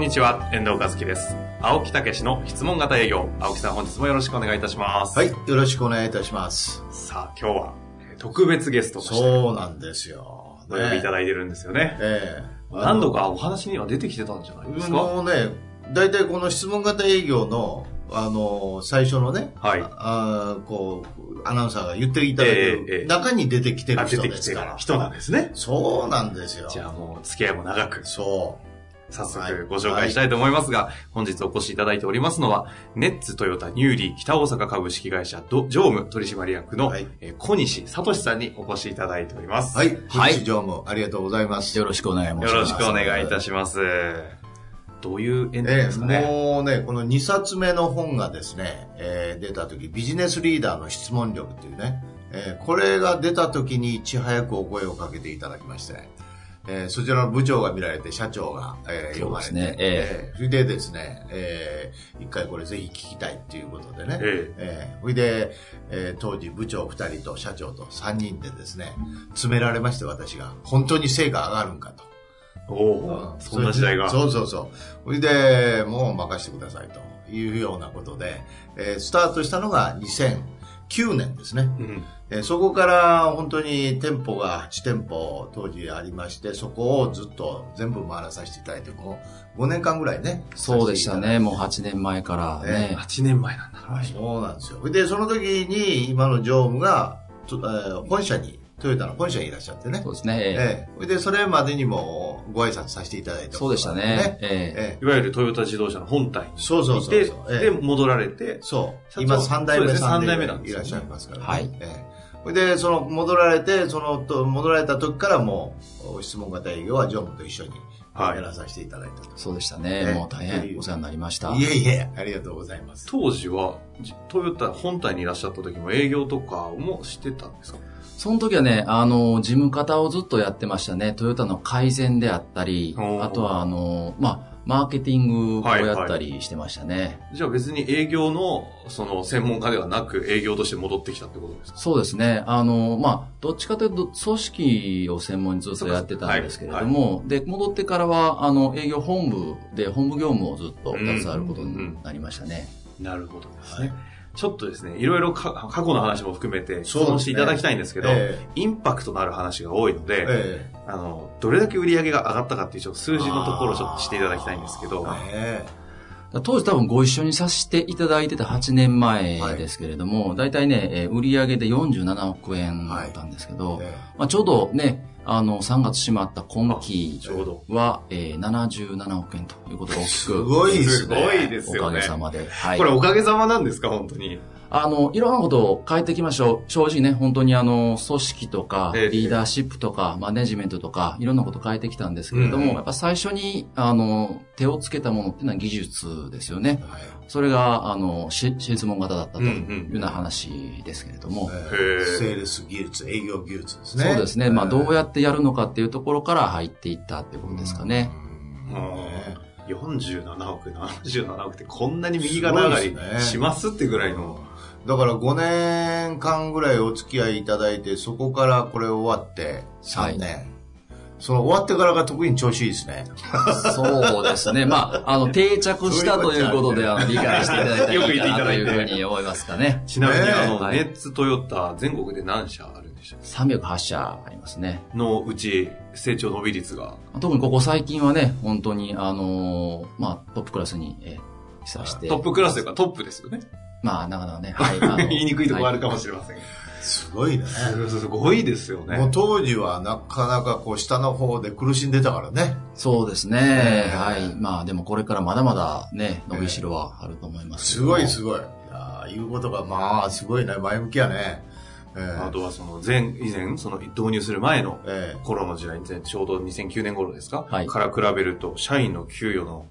んにちは、遠藤和樹です。青木武の質問型営業。青木さん、本日もよろしくお願いいたします。はい、よろしくお願いいたします。さあ、今日はえー特別ゲストとしてそうなんですよ。お呼びいただいてるんですよね。ええ何度かお話には出てきてたんじゃないですか？もうね、大体この質問型営業の、あの、最初のね、はい。あーこう、アナウンサーが言っていただけええええる中に出てきてるあ出人てきてるですから。人なんですね。そうなんですよ。じゃあもう付き合いも長く、そ早はい速ご紹介したいと思いますが、本日お越しいただいておりますのは、ネッツトヨタニューリー北大阪株式会社ど常務取締役の、はいえー小西聡さんにお越しいただいております。う。はい、はいはい。常務、ありがとうございます。よろしくお願い申します。よろしくお願いいたします。どういう縁ええですかね？もうね、この2冊目の本がですね、えー出た時、ビジネスリーダーの質問力っていうね、えーこれが出た時にいち早くお声をかけていただきまして、えーそちらの部長が見られて、社長が、えー読まれて、そうですねええーそれでですね、えー一回これぜひ聞きたいっていうことでね、ええーそれで、えー当時部長2人と社長と3人でですね、詰められまして私が、本当に成果上がるんかと。おお、そんな時代が。そうそうそう。それで、もう任せてくださいというようなことで、えースタートしたのが2009年ですね。うんえーそこから本当に店舗が8店舗当時ありまして、そこをずっと全部回らさせていただいて、もう5年間ぐらいね。そうでしたね。もうう。8年前からね。8年前なんだ。はい。そうなんですよ。で、その時に今の常務が、とえー本社に、トヨタの本社にいらっしゃってねそ。うですね。ええで、それまでにもご挨拶させていただいたそうでしたね。ええええいわゆるトヨタ自動車の本体にそうそうそうで、戻られて、そう。今3代目、ね代目なんですよねいらっしゃいますからね。はいええで、その、戻られて、その、と戻られた時からもう、質問型営業は常務と一緒にはいやらさせていただいたと。そうでしたえね。えもう大変お世話になりました。いえいえ、ありがとうございます。当時は、じトヨタ本体にいらっしゃった時も営業とかもしてたんですか？その時はね、あの、事務方をずっとやってましたね。トヨタの改善であったりあとはあの、まあ、マーケティングをやったりしてましたね。じゃあ別に営業の、その、専門家ではなく営業として戻ってきたってことですか？そうですね。あの、まあ、どっちかというと、組織を専門にずっとやってたんですけれども、で、戻ってからは、あの、営業本部で、本部業務をずっと携わることになりましたね。なるほどですね。はいちょっとですね、いろいろか過去の話も含めて、質問していただきたいんですけど、えインパクトのある話が多いので、えあの、どれだけ売り上げが上がったかっていうちょっと数字のところをちょっとしていただきたいんですけど、え当時多分ご一緒にさせていただいてた8年前ですけれども、大体ね、えー売上で47億円だったんですけど、えまあ、ちょうどね、あの、3月閉まった今期。は、えー77億円ということが大きく、すごいですね。すごいですおか。げさまで。はい。これおかげさまなんですか、本当に。あの、いろんなことを変えていきましょう。正直ね、本当にあの、組織とか、ええリーダーシップとか、マネジメントとか、いろんなことを変えてきたんですけれども、うんやっぱ最初に、あの、手をつけたものっていうのは技術ですよね。はいそれが、あの、し質問型だったとうんうんいうような話ですけれども、えへええセールス技術、営業技術ですね。そうですね。まあ、どうやっってやるのかっていうところから入っていったっていうことですかね。うん47億、77億ってこんなに右肩上がりしますってぐらいの。だから5年間ぐらいお付き合いいただいて、そこからこれ終わって3年。その終わってからが特に調子いいですね。そうですね。まあ、あの、定着したということで、あの、理解していただいたらよく言っていただいていうふうに思いますかね。ちなみに、あの、はいネッツトヨタ全国で何社あるんでしたっ308社ありますね。けのうち成長伸び率が。特にここ最近はね、本当に、あのーまあ、トップクラスに、えー、久して。トップクラスというかトップですよね。まあ、なかなかね、はい。言いにくいところあるかもはいしれませんが。すごいね。すごいですよもうね。当時はなかなかこう下の方で苦しんでたからね。そうですね。ええはい。まあ、でもこれからまだまだね、伸びしろはあると思いますけすども。ごいすごい。いやー言うことがまあすごいね。前向きやね。ええあとはその前、以前、その導入する前のええ頃の時代に、ちょうど2009年頃ですか、はいから比べると、社員の給与の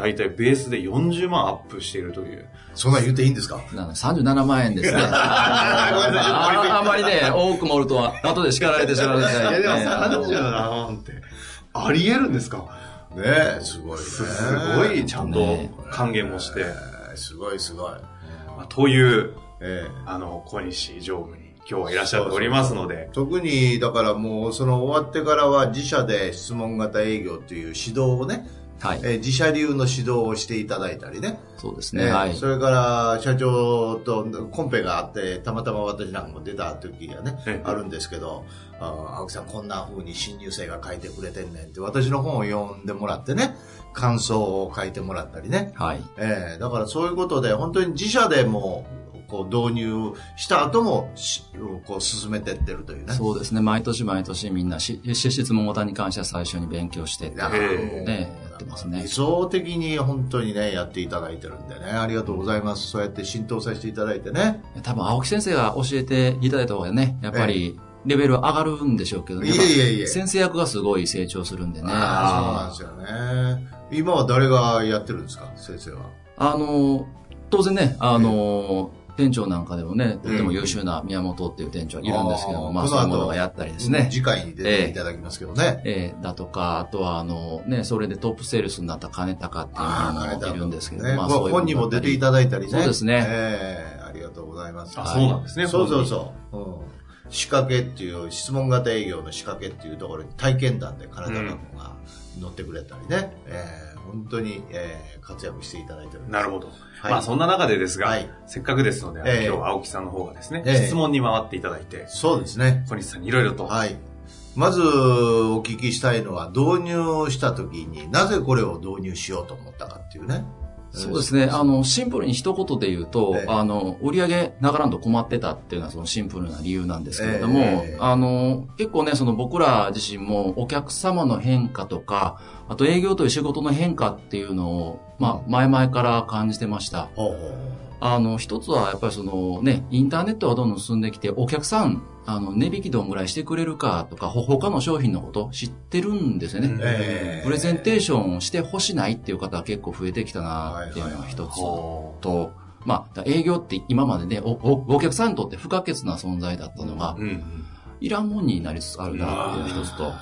大体ベースで40万アップしているという。そんなん言っていいんですか？なので37万円ですね。ああんまりね、多く盛るとは、後で叱られてしまうみたいいや、でもで、ね。あの37万って、あり得るんですか？ねえ、すごいね。すごい、ちゃんとね還元もして。ええすごいすごい。まあという、ええあの、小西常務に今日はいらっしゃっておりますので、特に、だからもう、その終わってからは自社で質問型営業っていう指導をね、はい。えー自社流の指導をしていただいたりね。そうですね。えーはい。それから、社長とコンペがあって、たまたま私なんかも出た時がね、ええあるんですけど、あ青木さんこんな風に新入生が書いてくれてんねんって、私の本を読んでもらってね、感想を書いてもらったりね。はい。えーだからそういうことで、本当に自社でも、こう導入した後もしこう進めてってるというね。そうですね。毎年毎年みんなし、し質問型に関しては最初に勉強してってね、やってますね理。想的に本当にね、やっていただいてるんでね、ありがとうございます。そうやって浸透させていただいてね。多分青木先生が教えていただいた方がね、やっぱりレベル上がるんでしょうけどね。いえいえいえ先生役がすごい成長するんでね。ああ、そうなんですよね。今は誰がやってるんですか、先生は？あの、当然ね、あの、店長なんかでもね、とても優秀な宮本っていう店長がいるんですけども、まあそういうものがやったりですね。次回に出ていただきますけどね。えーだとか、あとはあの、ね、それでトップセールスになった金高っていうああ、のもいるんですけど、ねまあそういう本にも出ていただいたりね。そうですねええありがとうございます。あ、そうなんですね。そうそうそう。うん仕掛けっていう、質問型営業の仕掛けっていうところに体験談で金田君が乗ってくれたりね。えー本当に、えー活躍していただいてるなるほど。はいまあそんな中でですが、はいせっかくですので、ええ今日は青木さんの方がですね、ええ質問に回っていただいて、そうですね。小西さんにいろいろと、はい。まずお聞きしたいのは、導入した時になぜこれを導入しようと思ったかっていうね。そうですね。あの、シンプルに一言で言うと、ええあの、売り上げながらんと困ってたっていうのはそのシンプルな理由なんですけれども、ええあの、結構ね、その僕ら自身もお客様の変化とか、あと営業という仕事の変化っていうのを、まあ、前々から感じてました。あの、一つはやっぱりそのね、インターネットがどんどん進んできて、お客さん、あの、値引きどんぐらいしてくれるかとか、ほ他の商品のこと知ってるんですよね。うん。ええ。プレゼンテーションをしてほしないっていう方は結構増えてきたなっていうのが一つほと、まあ、営業って今までねおお、お客さんにとって不可欠な存在だったのがう、うん。いらんもんになりつつあるなっていうのが一つと、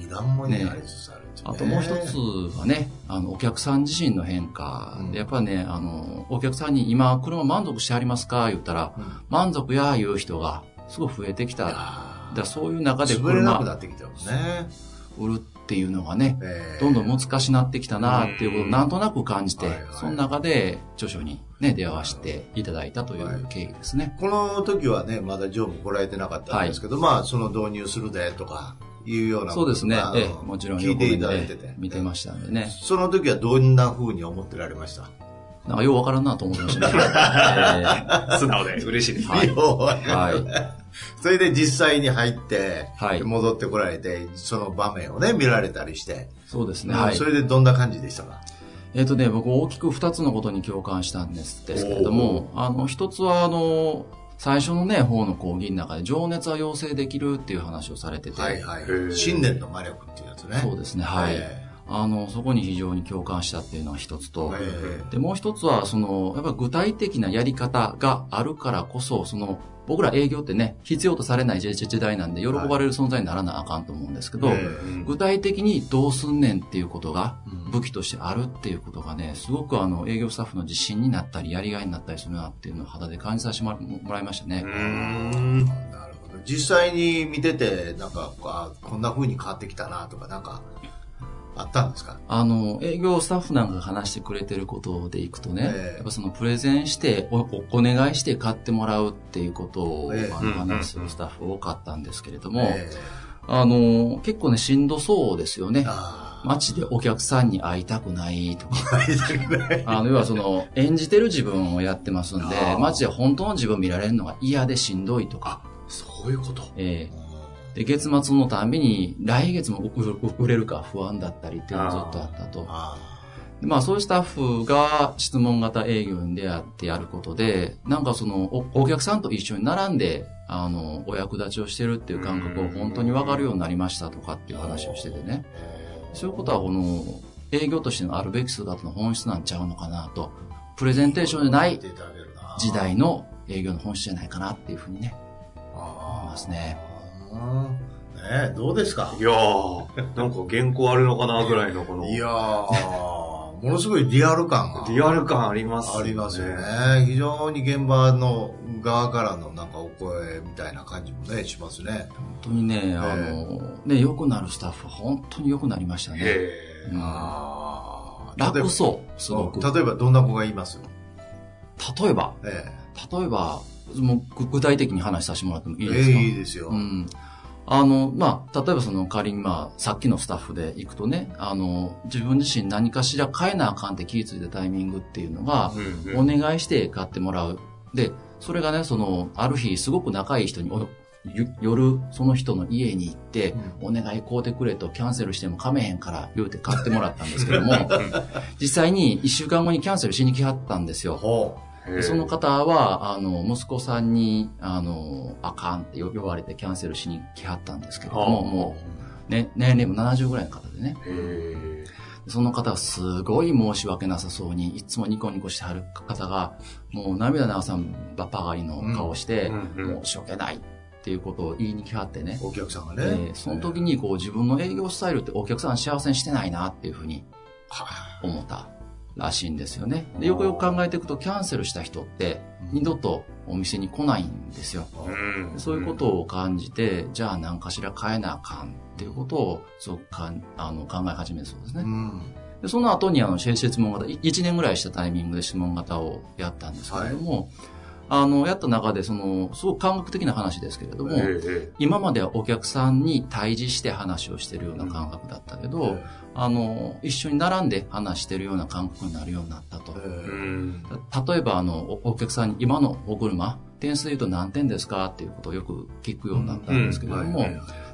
いらんもんになりつつある。っていあともう一つはね、あの、お客さん自身の変化。うん。で、やっぱね、あの、お客さんに今、車満足してありますか？言ったら、うん満足や言う人がすごい増えてきた。だかあらそういう中でー潰れなく車なってきてますね。売るっていうのがね、えー。どんどん難しくなってきたなっていうことをなんとなく感じてはいはい、その中で著書にね、出会わせていただいたという経緯ですね。この時はね、まだ常務来られてなかったんですけど、まあ、その導入するでとか、いうようなそうですねまあ。ええ、もちろん聞いていただいてて。見てましたんでね。その時はどんな風に思ってられました？なんかようわからんなと思ってましたね。素直で嬉しいです。はいはい。それで実際に入って、はい戻ってこられて、その場面をね、見られたりして、そうですね。はいそ。れでどんな感じでしたか？えっ、とね、僕大きく二つのことに共感したんですですけれども、あの、一つはあの、最初のね、方の講義の中で、情熱は養成できるっていう話をされてて、はいはい。信念の魔力っていうやつね。そうですね、はい。えあの、そこに非常に共感したっていうのは一つと、えで、もう一つは、その、やっぱ具体的なやり方があるからこそ、その、僕ら営業ってね、必要とされない時時代なんで、喜ばれる存在にならなあかんと思うんですけど、えうん具体的にどうすんねんっていうことがうん武器としてあるっていうことがね、すごくあの営業スタッフの自信になったり、やりがいになったりするなっていうのを肌で感じさせてもらいましたねう。んなるほど。実際に見てて、なんか、あこんな風に変わってきたなとか、なんか、あったんですか？あの、営業スタッフなんかが話してくれてることでいくとね、ええ。やっぱそのプレゼンしてお、おお願いして買ってもらうっていうことを、ええ。あの話するスタッフ多かったんですけれども、えあの、結構ね、しんどそうですよね。街でお客さんに会いたくないとか。あ。あの、要はその、演じてる自分をやってますんで街で本当の自分見られるのが嫌でしんどいとか、そういうこと。ええで、月末のたんびに来月も売売れるか不安だったりっていうのがずっとあったと。あまあそういうスタッフが質問型営業に出会ってやることで、なんかそのおお客さんと一緒に並んで、あの、お役立ちをしてるっていう感覚を本当に分かるようになりましたとかっていう話をしててね。そういうことはこの営業としてのあるべき姿の本質なんちゃうのかなと。プレゼンテーションじゃない時代の営業の本質じゃないかなっていうふうにね、思いあますね。あねえどうですか？いやー、なんか原稿あるのかなぐらいのこの、いやー、ものすごいリアル感が。リアル感ありますありますよね。非常に現場の側からのなんかお声みたいな感じもね、しますね。本当にね、あの、ね、良くなるスタッフは本当に良くなりましたね。へうん。あー。楽そう、すごく。例えばどんな子がいます？例えば、え。例えば、もう具具体的に話させてもらってもえいいですか、ええいいですよ。うん。あの、まあ、例えばその仮にまあ、さっきのスタッフで行くとね、あの、自分自身何かしら変えなあかんって気ぃついたタイミングっていうのが、お願いして買ってもらう。で、それがね、その、ある日すごく仲いい人に夜、その人の家に行って、お願い買うてくれとキャンセルしても噛めへんから言うて買ってもらったんですけども、実際に一週間後にキャンセルしに来はったんですよ。ほへー。その方は、あの、息子さんに、あの、あかんって呼ばれてキャンセルしに来はったんですけれども、はあもう、ね、年齢も70ぐらいの方でね、へその方はすごい申し訳なさそうに、いつもニコニコしてはる方が、もう涙流さんばっかりの顔して、申し訳ないっていうことを言いに来はってね。う。、お客さんがえね。ーその時にこう自分の営業スタイルってお客さん幸せにしてないなっていうふうに思ったらしいんですよね。でよくよく考えていくとキャンセルした人って二度とお店に来ないんですよ。そういうことを感じて、じゃあ何かしら変えなあかんっていうことをすごくかんあの考え始めるそうですね。うん。でその後にあの、質問型、い1年ぐらいしたタイミングで質問型をやったんですけれども、あの、やった中で、その、すごく感覚的な話ですけれども、今まではお客さんに対峙して話をしてるような感覚だったけど、あの、一緒に並んで話してるような感覚になるようになったと。例えば、あの、おお客さんに今のお車、点数で言うと何点ですかっていうことをよく聞くようになったんですけれども、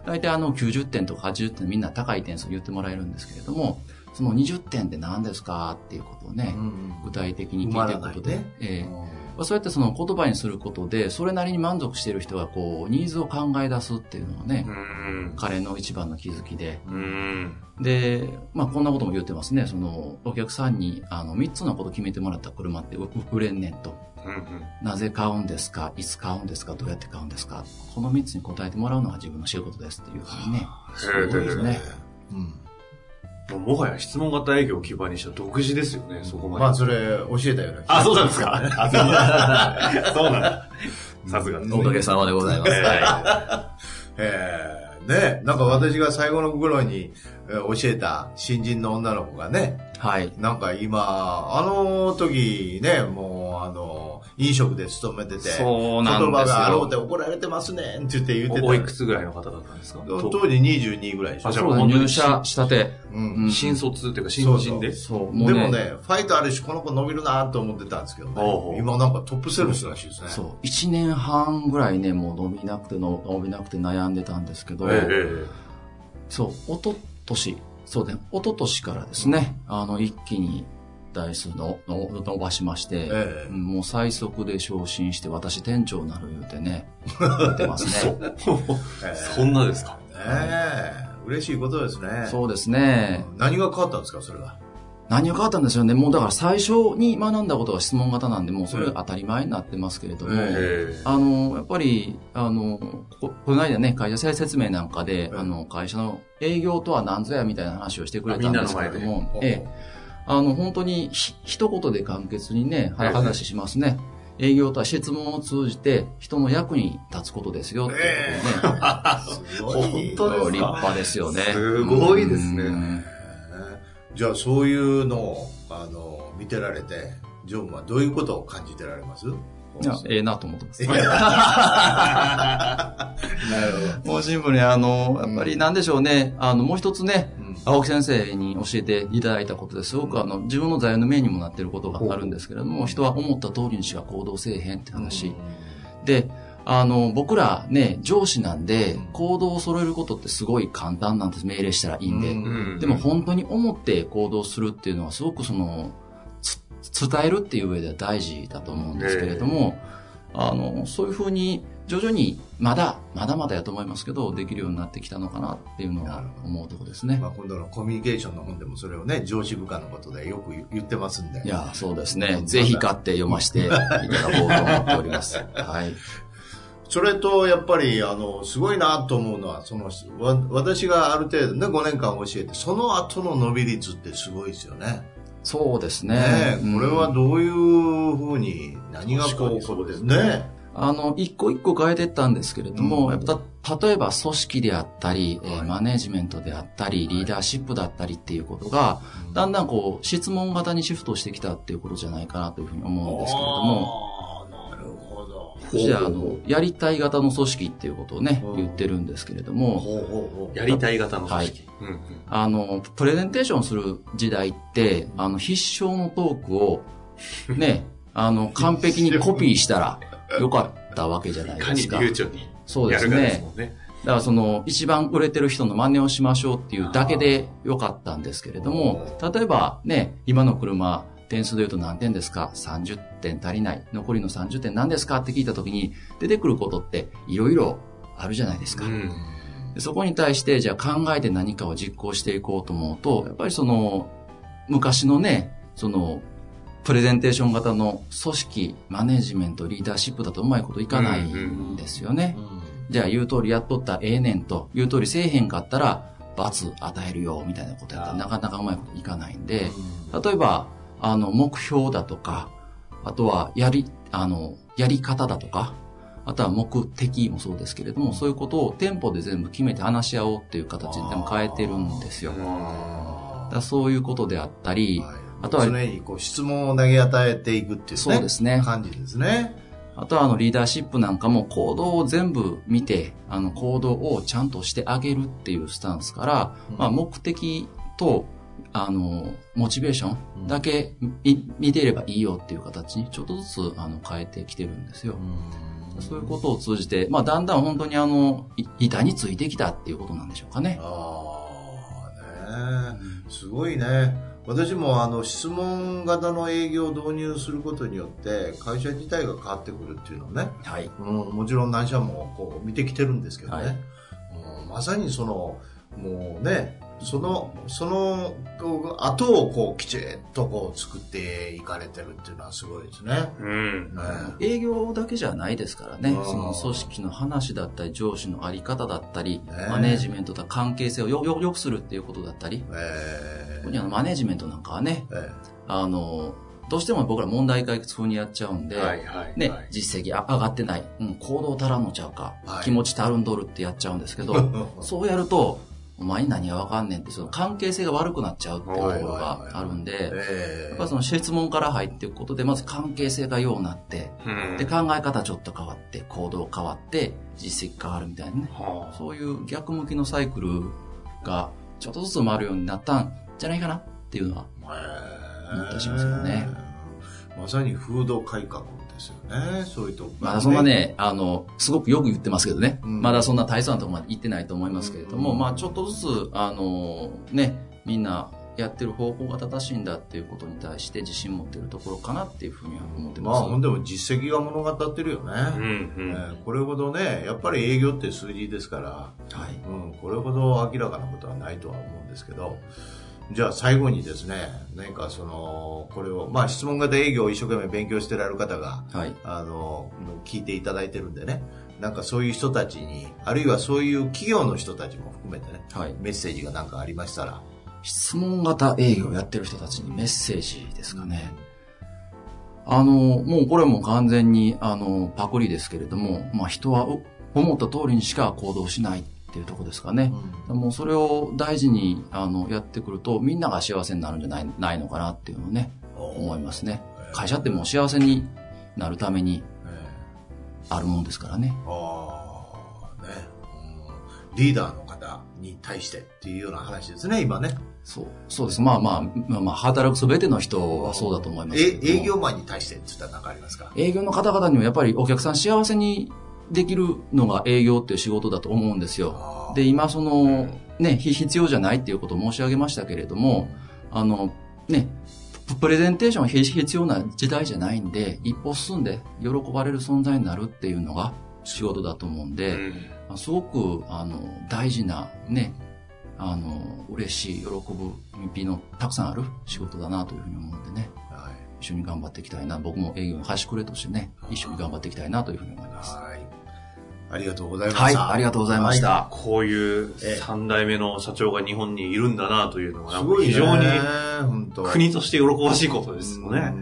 大体あの90点とか80点みんな高い点数を言ってもらえるんですけれども、その20点って何ですかっていうことをね、うん具体的に聞いていくことで、ね。ええ。まあそうやってその言葉にすることで、それなりに満足している人がこう、ニーズを考え出すっていうのがね、うん。彼の一番の気づきで、うん。で、まあこんなことも言ってますね、その、お客さんに、あの、3つのこと決めてもらった車ってう売れんねんと。うんなぜ買うんですか？いつ買うんですか？どうやって買うんですか？この3つに答えてもらうのが自分の仕事ですっていうふうにね。すごいですね。うん。もはや質問型営業を基盤にした独自ですよね、そこまで。まあ、それ、教えたよね。あ、そうなんですか？あそうなんだ。そうなんだ。さすがです。おかげさまでございます。ええねなんか私が最後の頃にえー教えた新人の女の子がね、はい。なんか今、あの時ね、もう飲食で勤めてて、そうなんですよ言葉があろうて怒られてますねんって言って言ってた。おおいくつぐらいの方だったんですか？当時22ぐらいでしょあ。入社したて。うんうん新卒っていうか新人で？そう、ね。でもね、ファイトあるし、この子伸びるなと思ってたんですけどね、今なんかトップセールスらしいですね。そう。一年半ぐらいね、もう伸びなくての、伸びなくて悩んでたんですけど、ええそう、おととし、そうね、おととしからですね、あの、一気に台数のの伸ばしまして、ええ。うんもう最速で昇進して、私店長になる言うてね、言ってますね。ええ そんなですか？ねえ。嬉しいことですね。そうですね。何が変わったんですか、それは？何が変わったんですよね。もうだから最初に学んだことが質問型なんで、もうそれが当たり前になってますけれども、ええ。あの、やっぱり、あの、ここの間ね、会社説明なんかで、うんあの、会社の営業とは何ぞやみたいな話をしてくれたんですけれども、ええ。え、あの、本当にひ一言で簡潔にね、は話しますね。営業とは質問を通じて人の役に立つことですよってね。すごい。本当ですか立派ですよね。すごいですねうんじゃあそういうのをあの見てられてジョンはどういうことを感じてられます？いや、ええなと思ってます。なるもうシンプルにあの、やっぱりなんでしょうね、あの、もう一つね、ほど、青木先生に教えていただいたことですごくあの、自分の座右の銘にもなっていることがあるんですけれども、人は思った通りにしか行動せえへんって話。で、あの、僕らね、上司なんで、行動を揃えることってすごい簡単なんです。命令したらいいんで。うんでも本当に思って行動するっていうのはすごくその、つ伝えるっていう上では大事だと思うんですけれども、あの、そういうふうに徐々にまだ、まだまだやと思いますけど、できるようになってきたのかなっていうのは思うところですねま。あ、今度のコミュニケーションの本でもそれをね、上司部下のことでよく言ってますんで。いや、そうですね。ぜひ買って読ませていただこうと思っております。はい。それと、やっぱり、あの、すごいなと思うのは、その、わ私がある程度ね、5年間教えて、その後の伸び率ってすごいですよね。そうですね。ねこれはどういうふうに、何がこう、確かにそうですねねあの、一個一個変えていったんですけれども、うん。やっぱ例えば組織であったり、えーはい。マネジメントであったり、リーダーシップだったりっていうことが、だんだんこう、質問型にシフトしてきたっていうことじゃないかなというふうに思うんですけれども、なるほど。そしてあの、やりたい型の組織っていうことをねうん、言ってるんですけれども、ほうほうほう。やりたい型の組織。うんうん。あの、プレゼンテーションする時代って、あの、必勝のトークを、ね、あの、完璧にコピーしたら よかったわけじゃないですか。流暢にそうですね。だからその、一番売れてる人の真似をしましょうっていうだけでよかったんですけれども、例えばね、今の車、点数で言うと何点ですか ?30 点足りない。残りの30点何ですか？って聞いた時に出てくることっていろいろあるじゃないですか。うんでそこに対して、じゃあ考えて何かを実行していこうと思うと、やっぱりその、昔のね、その、プレゼンテーション型の組織、マネジメント、リーダーシップだとうまいこといかないんですよね。じゃあ言う通りやっとったらええねんと、言う通りせえへんかったら罰与えるよ、みたいなことやったらなかなかうまいこといかないんで、例えば、あの、目標だとか、あとは、やり、あの、やり方だとか、あとは目的もそうですけれども、そういうことを店舗で全部決めて話し合おうっていう形でも変えてるんですよ。だそういうことであったり、あとは常にこう質問を投げ与えていくっていうね。そうですね感じですね。あとはあのリーダーシップなんかも行動を全部見て、あの行動をちゃんとしてあげるっていうスタンスから、まあ目的と、あの、モチベーションだけ見見ていればいいよっていう形にちょっとずつあの変えてきてるんですよ。そういうことを通じて、まあだんだん本当にあの、い板についてきたっていうことなんでしょうかね。ああ、ねえすごいね。私もあの質問型の営業を導入することによって会社自体が変わってくるっていうのをね、はい。うん、もちろん何社もこう見てきてるんですけどね、はいうんまさにそのもうねそのその後をこうきちっとこう作っていかれてるっていうのはすごいですね。うん。ね営業だけじゃないですからね。その組織の話だったり、上司のあり方だったり、ねマネジメントと関係性をよよ良くするっていうことだったり、え特にあのマネジメントなんかはね、ええ。あの、どうしても僕ら問題解決風にやっちゃうんで、はいはい。ね、はい。実績あ上がってない、うん、行動足らんのちゃうか、はい。気持ち足るんどるってやっちゃうんですけど、そうやると、お前に何がわかんねんって、その関係性が悪くなっちゃうっていうところがあるんで、えやっぱその質問から入っていくことで、まず関係性がようなって、うん。で、考え方ちょっと変わって、行動変わって、実績変わるみたいなね。はあ。そういう逆向きのサイクルがちょっとずつ回るようになったんじゃないかなっていうのは、思ったりしますよね。まさに風土改革ですよね。そういうとこまだそんなね、あの、すごくよく言ってますけどね、うんまだそんな大層なところまで行ってないと思いますけれども、うんまあちょっとずつ、あの、ね、みんなやってる方向が正しいんだっていうことに対して自信持ってるところかなっていうふうには思ってます。まあ、でも実績が物語ってるよね。うんえうん。ーこれほどね、やっぱり営業って数字ですから、はい。うん、これほど明らかなことはないとは思うんですけど、じゃあ最後にですね、何かその、これを、まあ質問型営業を一生懸命勉強してられる方が、はい。あの、聞いていただいてるんでね、なんかそういう人たちに、あるいはそういう企業の人たちも含めてね、はい。メッセージがなんかありましたら、質問型営業をやってる人たちにメッセージですかね。あの、もうこれも完全に、あの、パクリですけれども、まあ人はう思った通りにしか行動しないっていうところですかね。もうそれを大事に、あの、やってくると、みんなが幸せになるんじゃない、ないのかなっていうのをね、思いますね。会社ってもう幸せになるためにえあるもんですからね。ーああ、ね、うんリーダーの方に対してっていうような話ですね、今ね。そう、そうです。まあまあ、まあまあ、働くすべての人はそうだと思います営業マンに対してって言ったら何かありますか？営業の方々にもやっぱりお客さん幸せにできるのが営業っていう仕事だと思うんですよ。で、今その、ね、必要じゃないっていうことを申し上げましたけれども、あの、ね、プレゼンテーション必要な時代じゃないんで、一歩進んで喜ばれる存在になるっていうのが仕事だと思うんで、うん、すごく、あの、大事な、ね、あの、嬉しい、喜ぶ意味のたくさんある仕事だなというふうに思うんでね。はい、一緒に頑張っていきたいな。僕も営業の端くれとしてね、一緒に頑張っていきたいなというふうに思います。はいありがとうございました。はい、ありがとうございました。はい、こういう三代目の社長が日本にいるんだなというのが、非常に国として喜ばしいことですよね。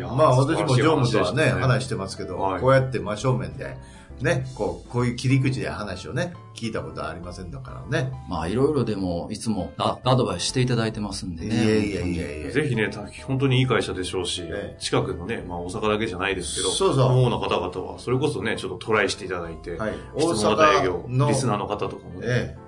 まあ私も常務とはね、話してますけど、はい、こうやって真正面で、ね、こう、こういう切り口で話をね、聞いたことはありませんだからね。まあいろいろでも、いつもアドバイスしていただいてますんでね。いやいやいやいやぜひね、本当にいい会社でしょうし、近くのね、まあ大阪だけじゃないですけど、そうそう。主な方々は、それこそね、ちょっとトライしていただいて、はい、大阪営業、リスナーの方とかもね。ええ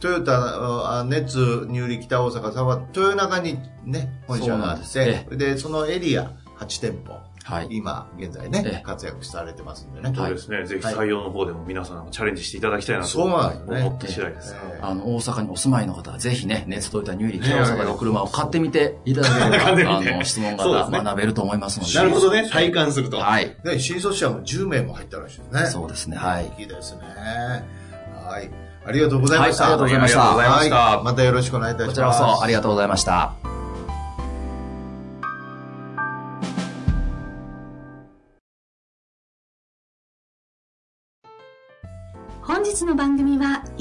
トヨタ、熱、ニューリ北大阪さんは豊中にね、本社があって、でそのエリア8店舗。はい、今、現在ね、活躍されてますんでね。そうですね。ぜひ採用の方でも皆さんチャレンジしていただきたいなと思った次第です。あの、大阪にお住まいの方は、ぜひね、熱といたニューリー北大阪の車を買ってみていただければ、あの、質問が学べると思いますので。なるほどね。体感すると。はい。で、新卒者も10名も入ったらしいですね。そうですね。はい。いいですね。はい。ありがとうございました。ありがとうございました。はい。またよろしくお願いいたします。こちらこそありがとうございました。